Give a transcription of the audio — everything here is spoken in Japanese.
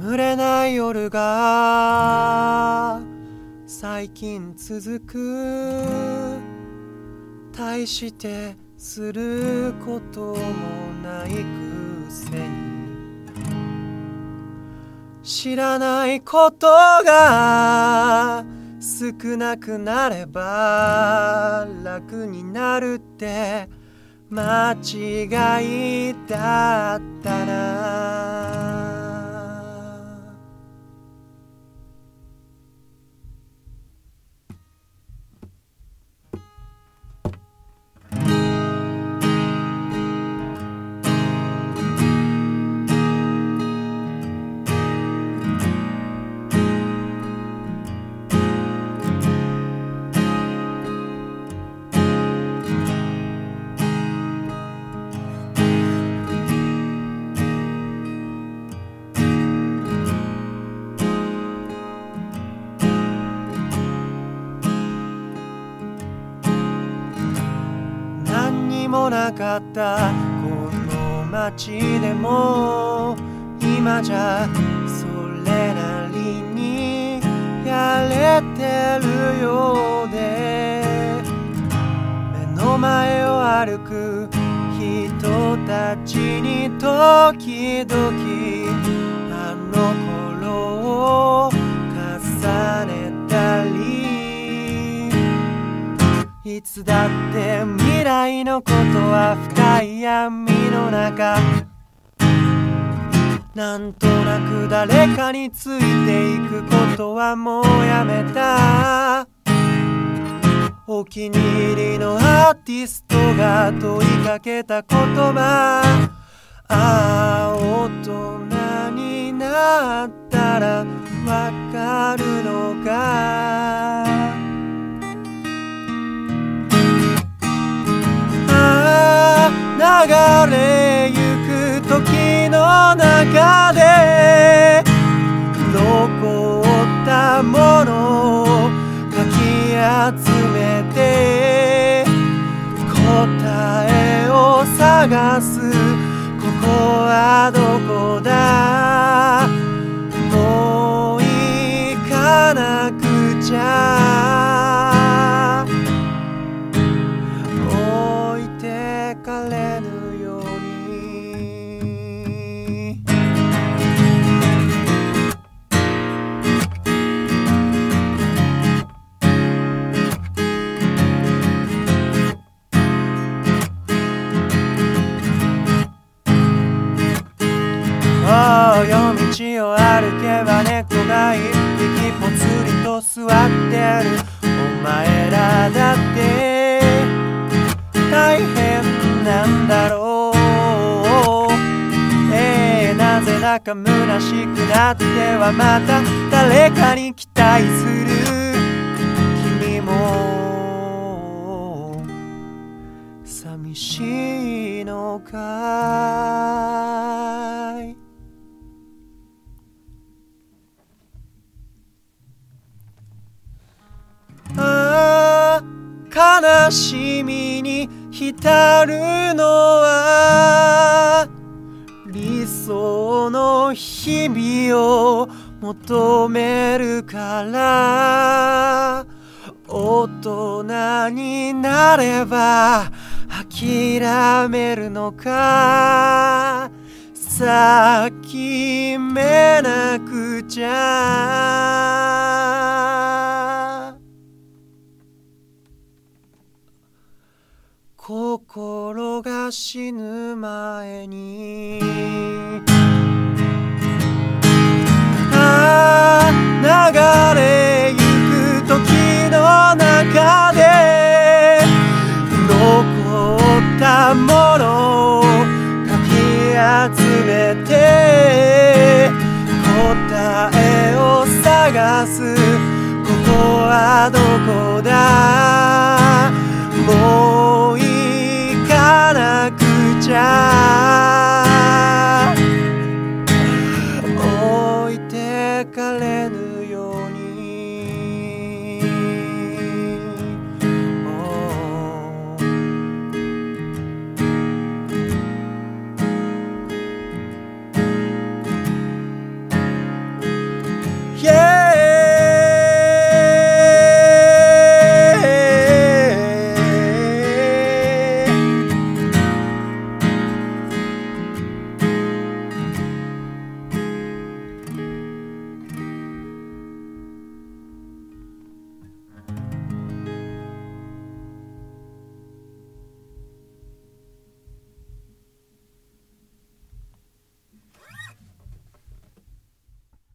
眠れない夜が最近続く。大してすることもないくせに。知らないことが少なくなれば楽になるって間違いだったなもなかった。この街でも今じゃそれなりにやれてるようで。目の前を歩く人たちに時々あの頃をいつだって未来のことは深い闇の中。なんとなく誰かについていくことはもうやめた。お気に入りのアーティストが問いかけた言葉。ああ大人になったらわかるのか。中で残ったものをかき集めて答えを探す。ここはどこだ？もう行かなくちゃ。ああ夜道を歩けば猫が一匹ぽつりと座ってる。お前らだって。大変なんだろう。ええなぜだか虚しくなってはまた誰かに期待する。君も寂しいのか。悲しみに浸るのは理想の日々を求めるから大人になれば諦めるのか先めなくちゃ。心が死ぬ前に。ああ流れゆく時の中で残ったものをかき集めて答えを探す。ここはどこ